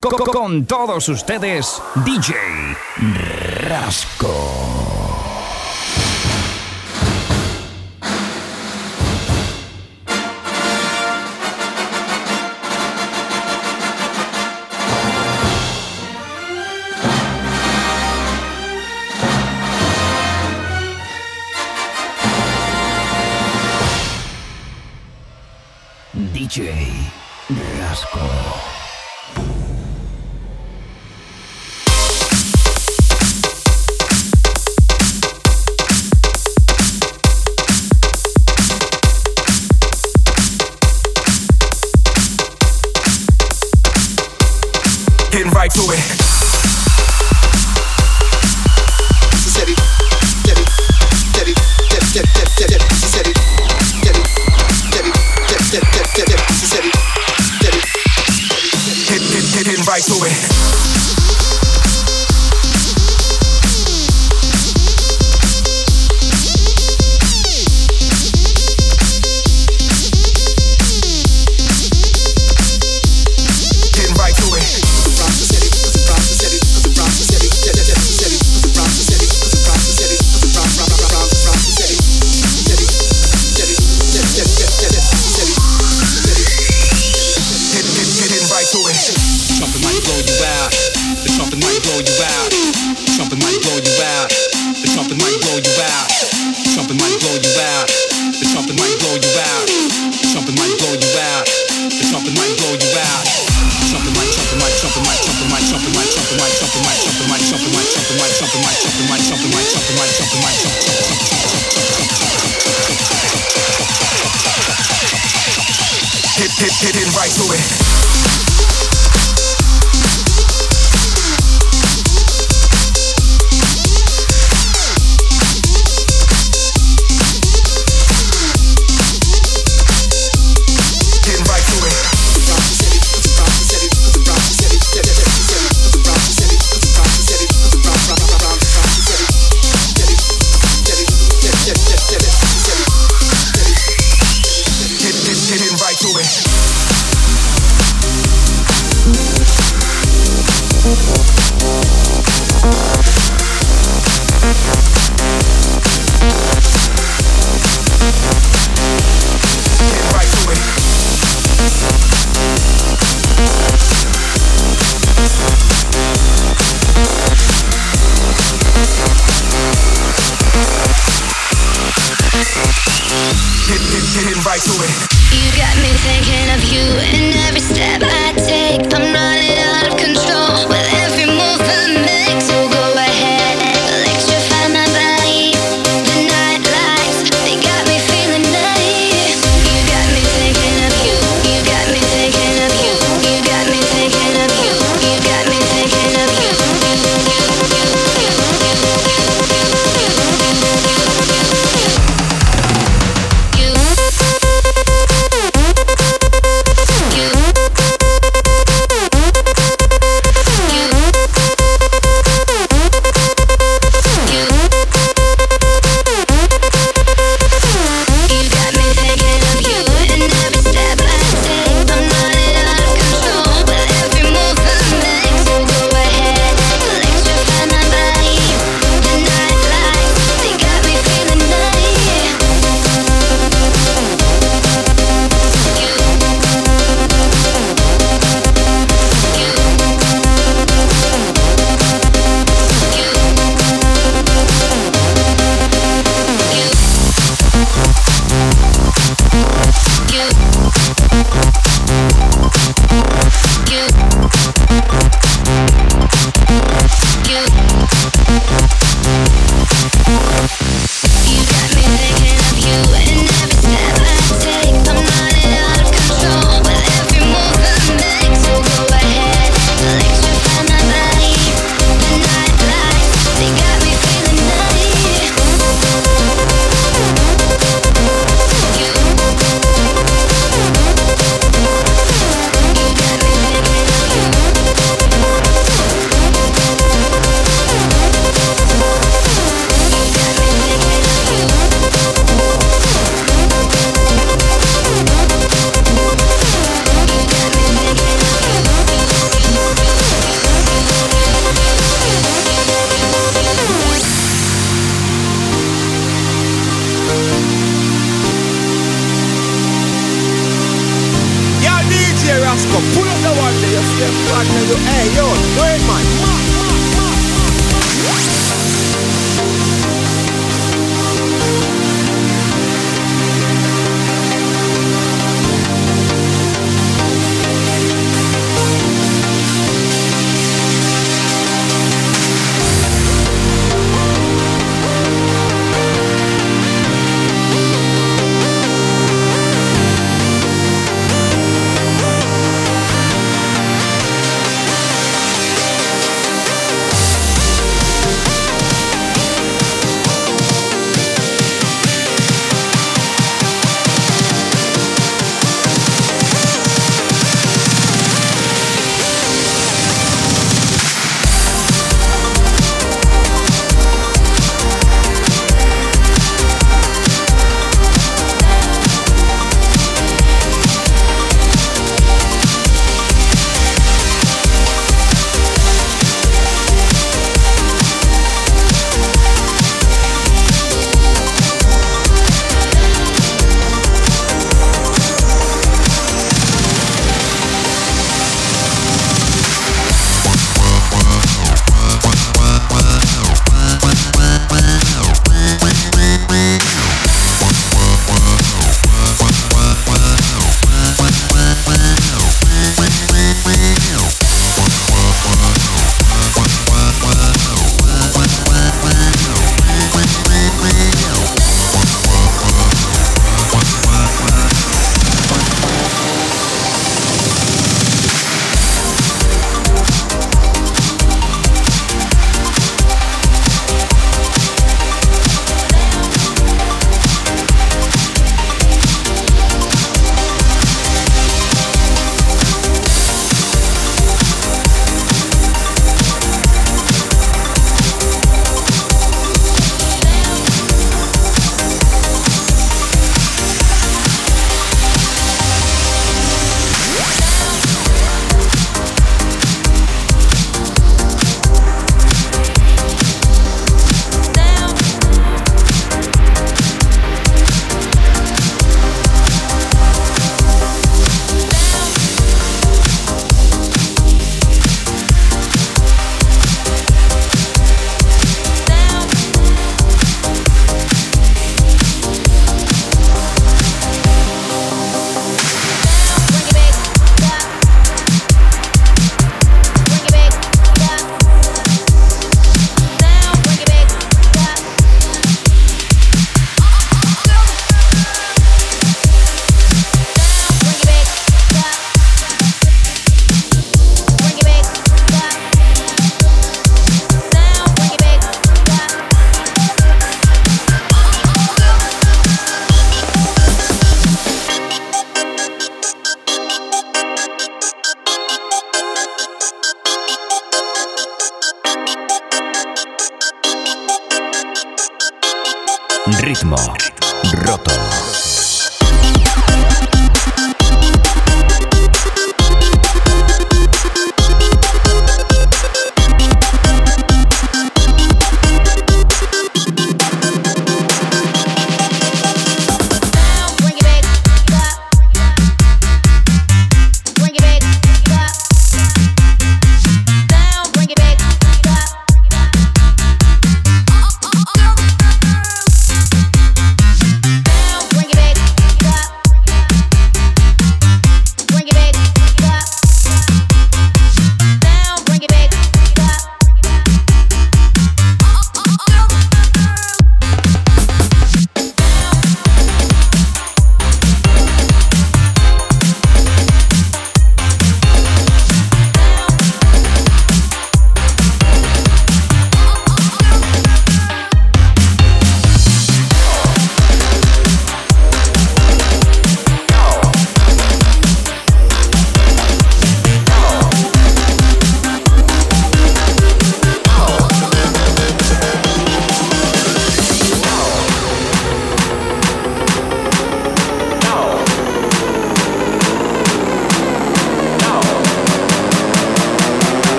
Con, con, todos ustedes, DJ Rasco. DJ Rasco. Get, get, get in right to it. You got me thinking.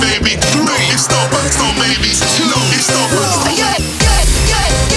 baby. No, it's not, it's not, maybe. No, it's not, it's. Yeah, yeah, yeah.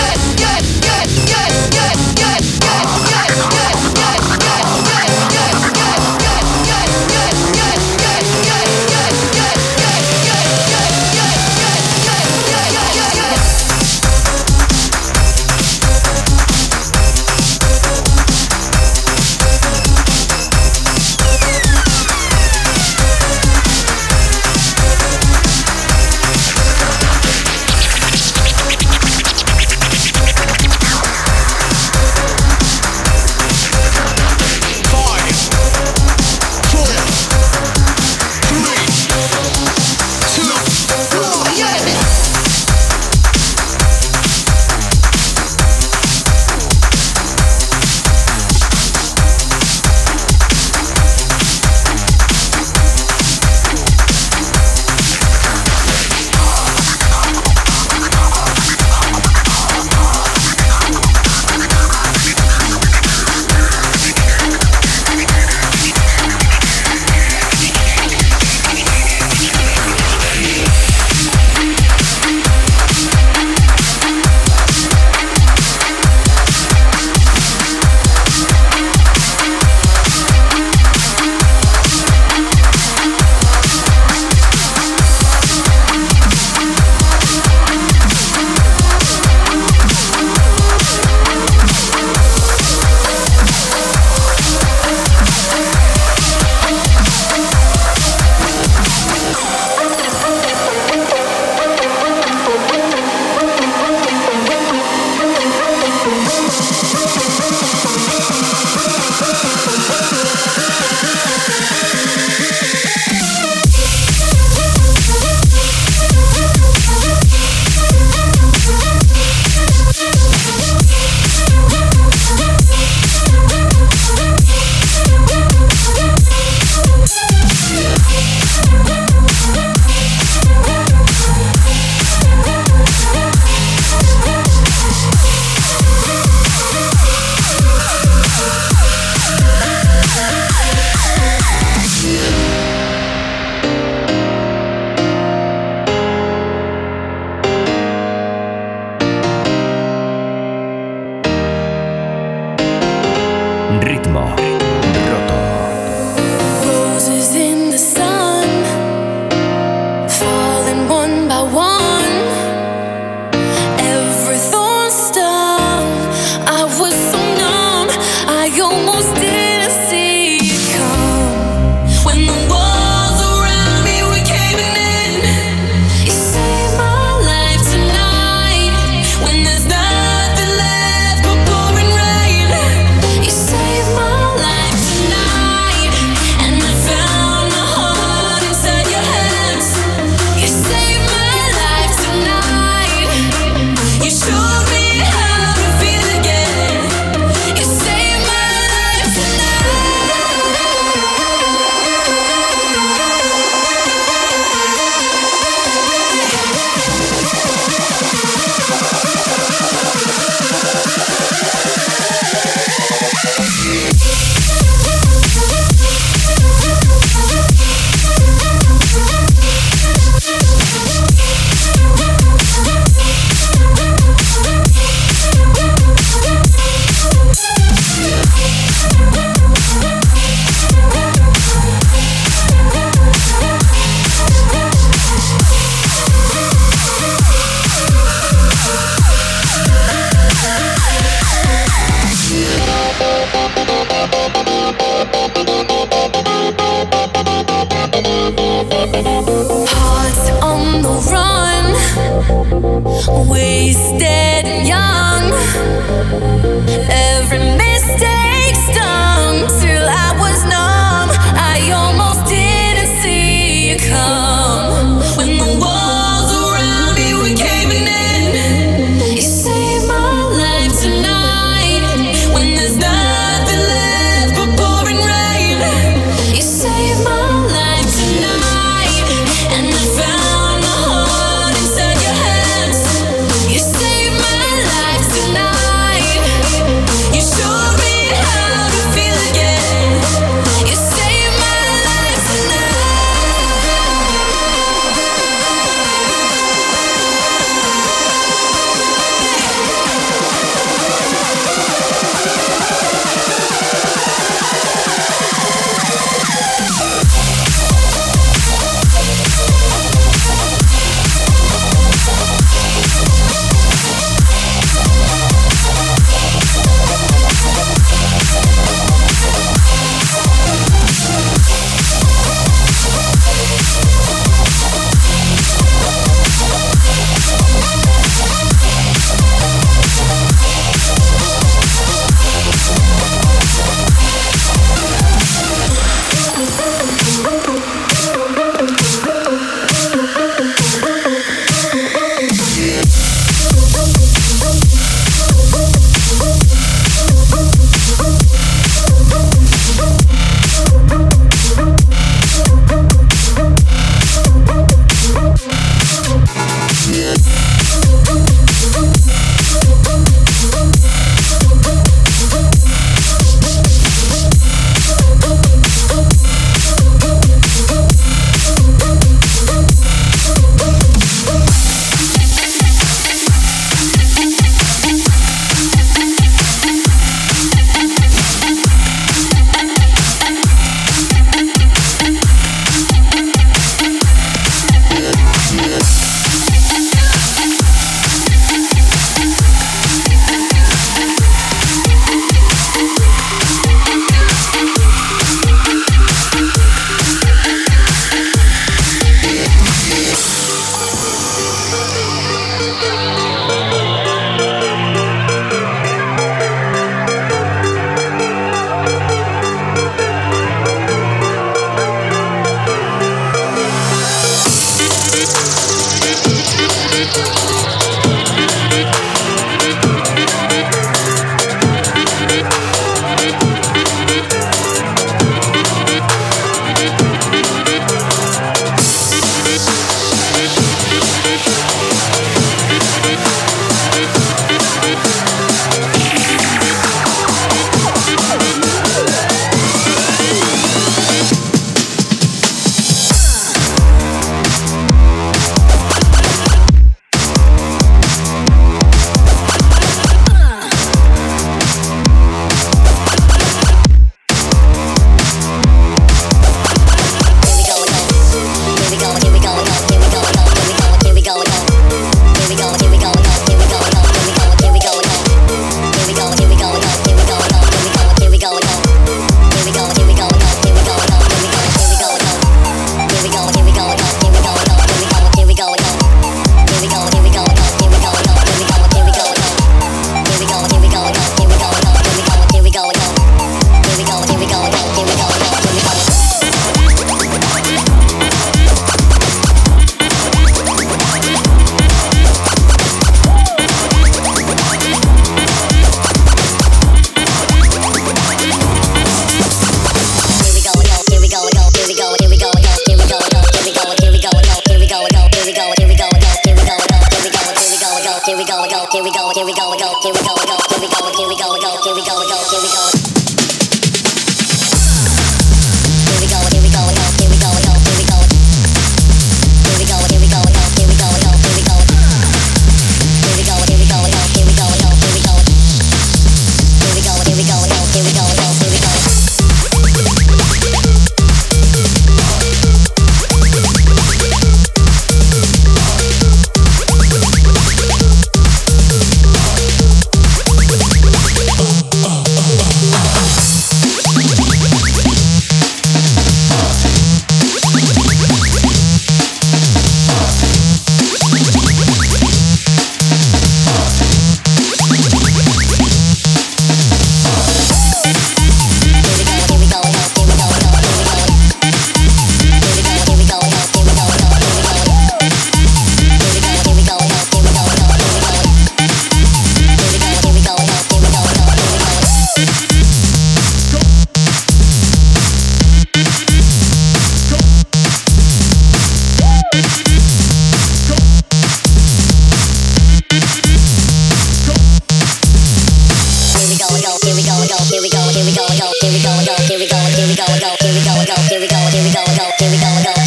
Las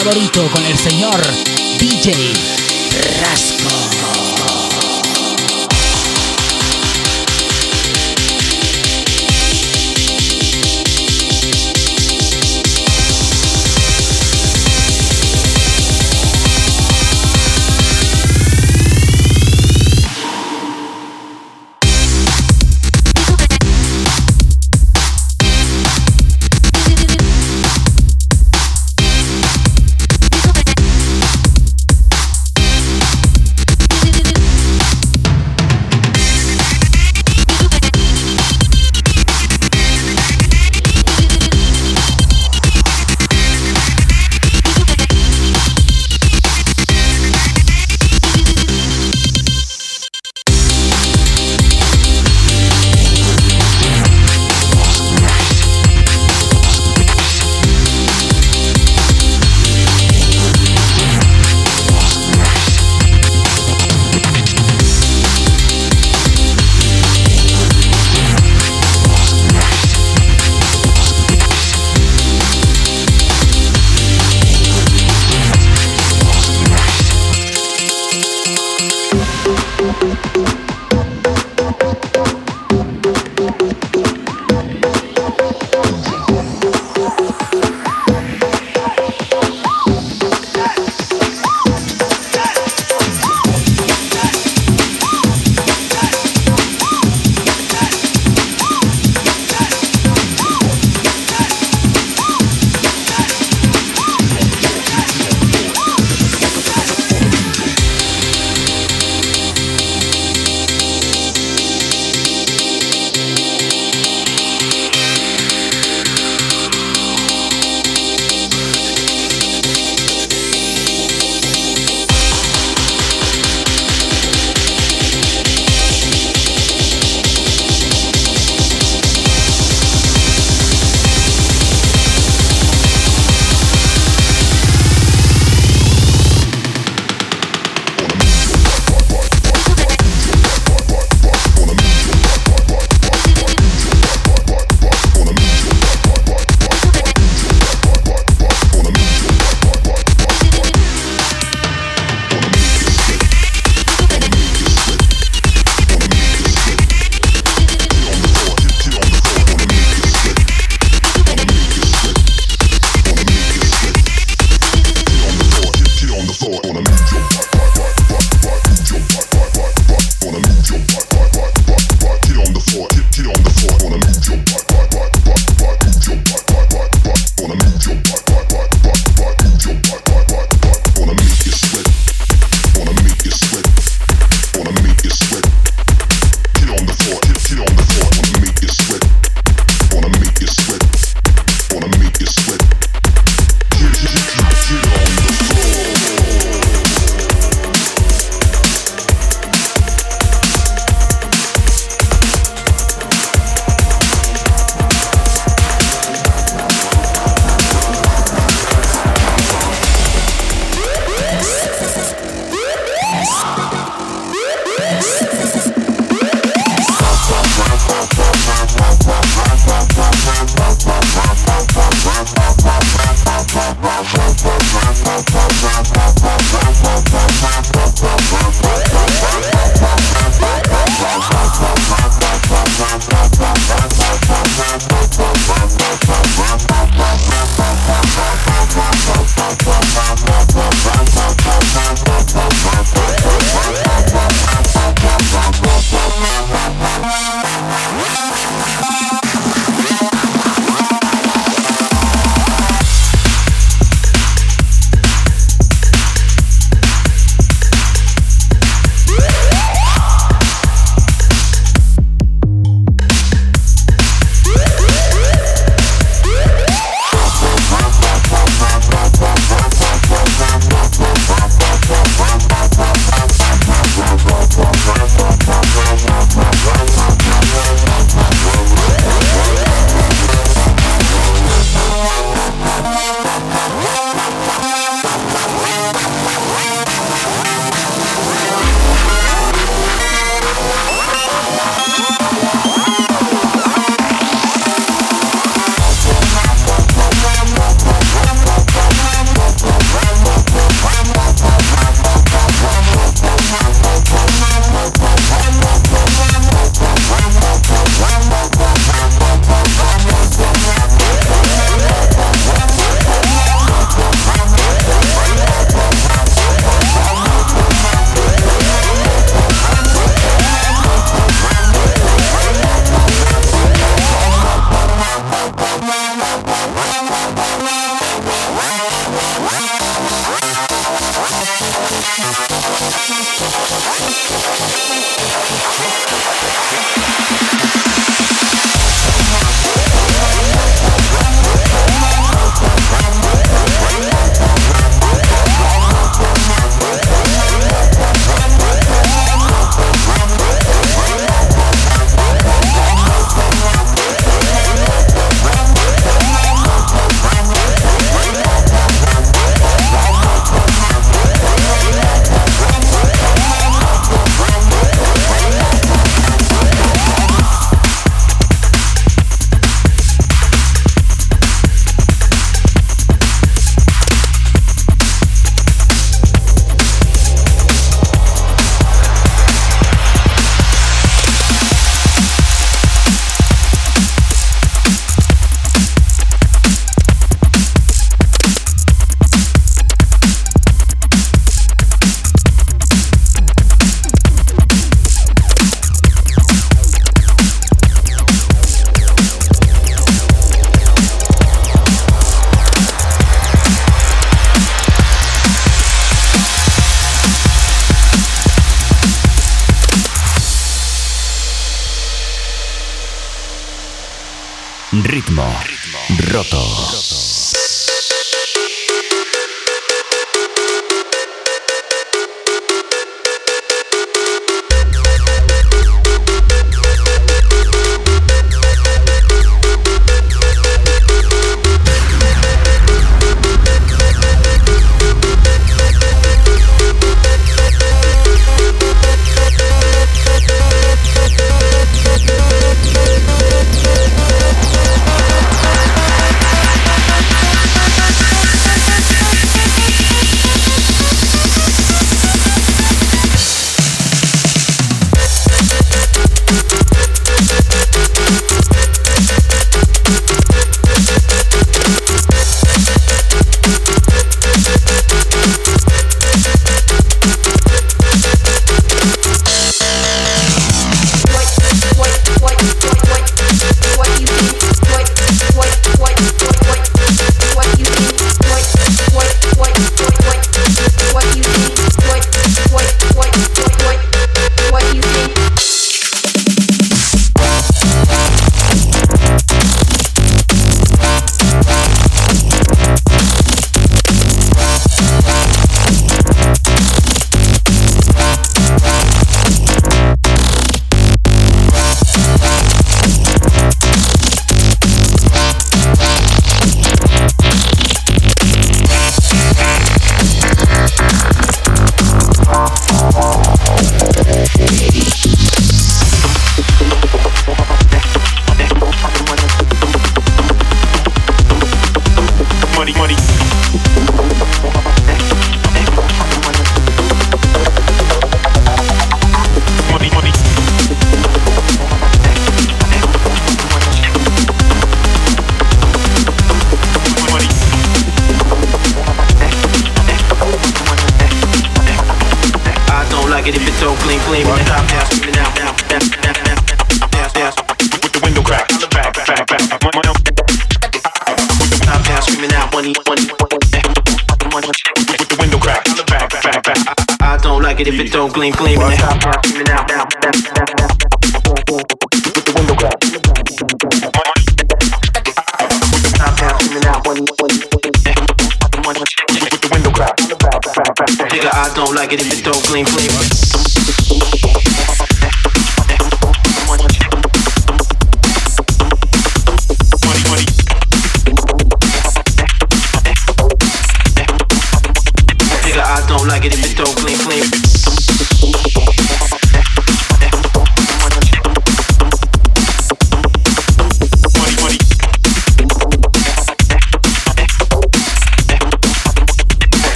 favorito con el señor DJ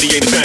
money ain't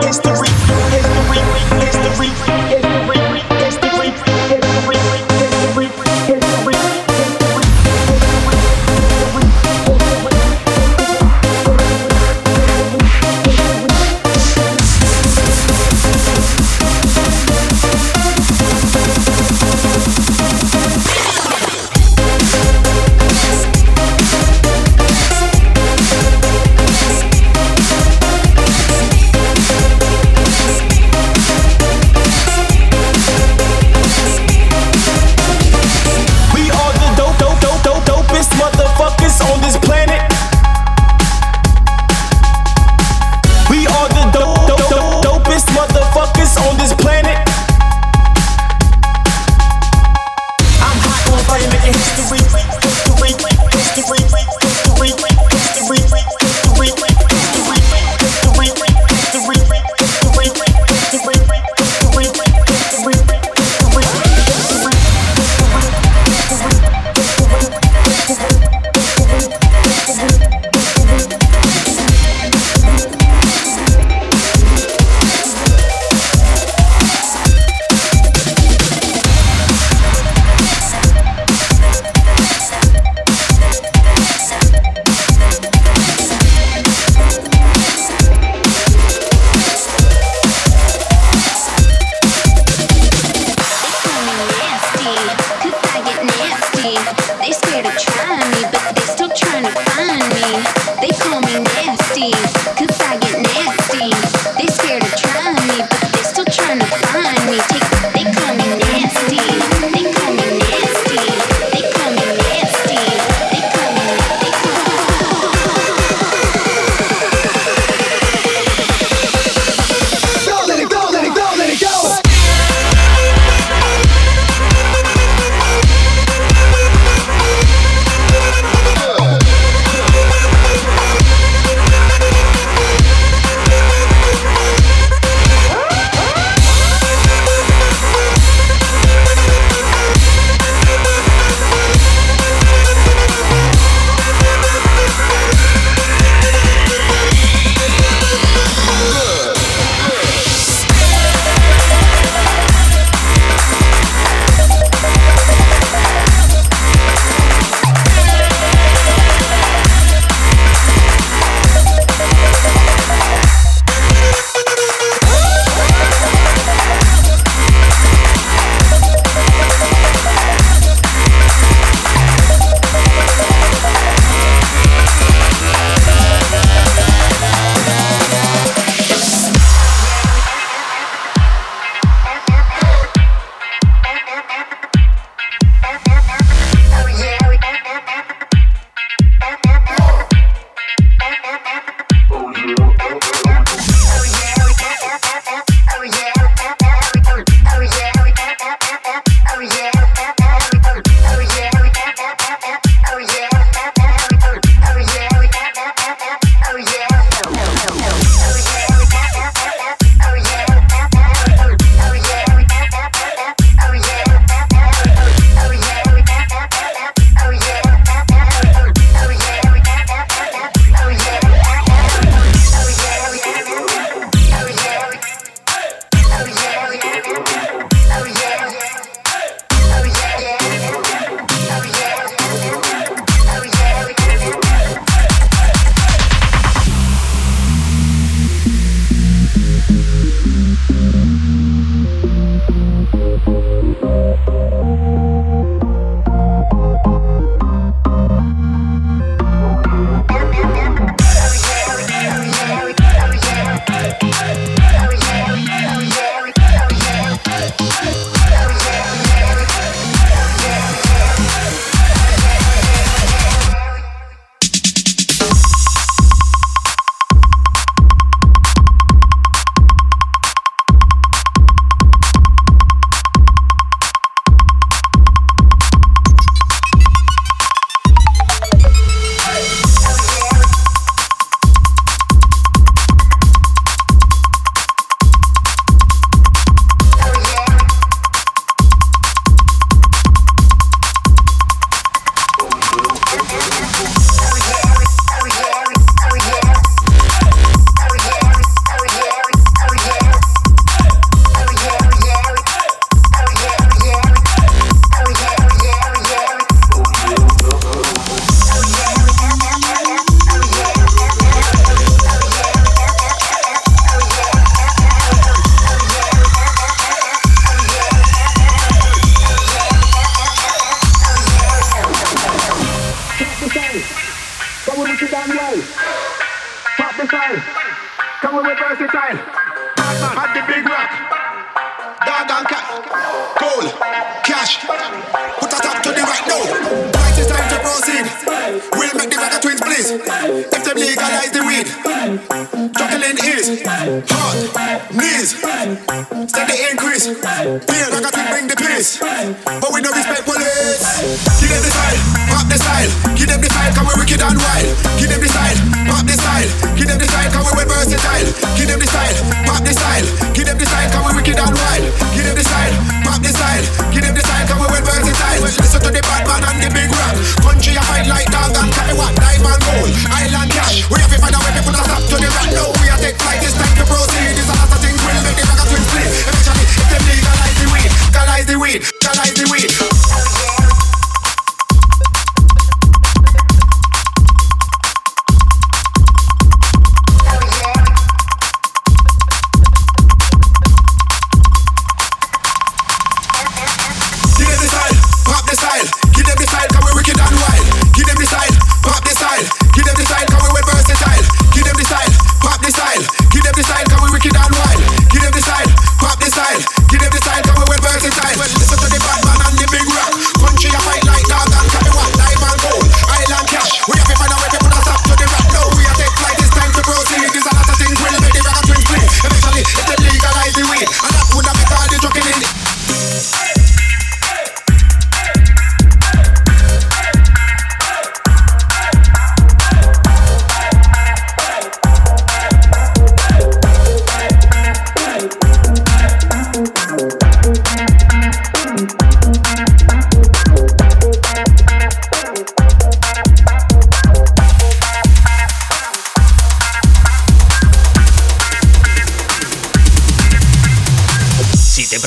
History. Knees. Steady increase. Beer, Ragga Twin bring the peace. But we no respect police. Give them the style. Pop the style. Give them the style. Come we wicked and wild. Give them the style. Pop the style. Give them the style. Come we versatile. Give them the style. Pop the style. Give them the style. Come we wicked and wild. Give them the style. Pop the style. Give them the style. Come we versatile. Listen to the bad man and the big rock. Country I fight like dog and one. Diamond gold. Island cash. We have to find a way to put a stop to the run. No, we are take flight. It's time to proceed. There's split. Eventually, if them legalize the weed, legalize the weed, legalize the weed.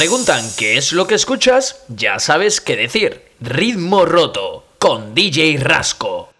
Preguntan qué es lo que escuchas, ya sabes qué decir. Ritmo roto con DJ Rasco.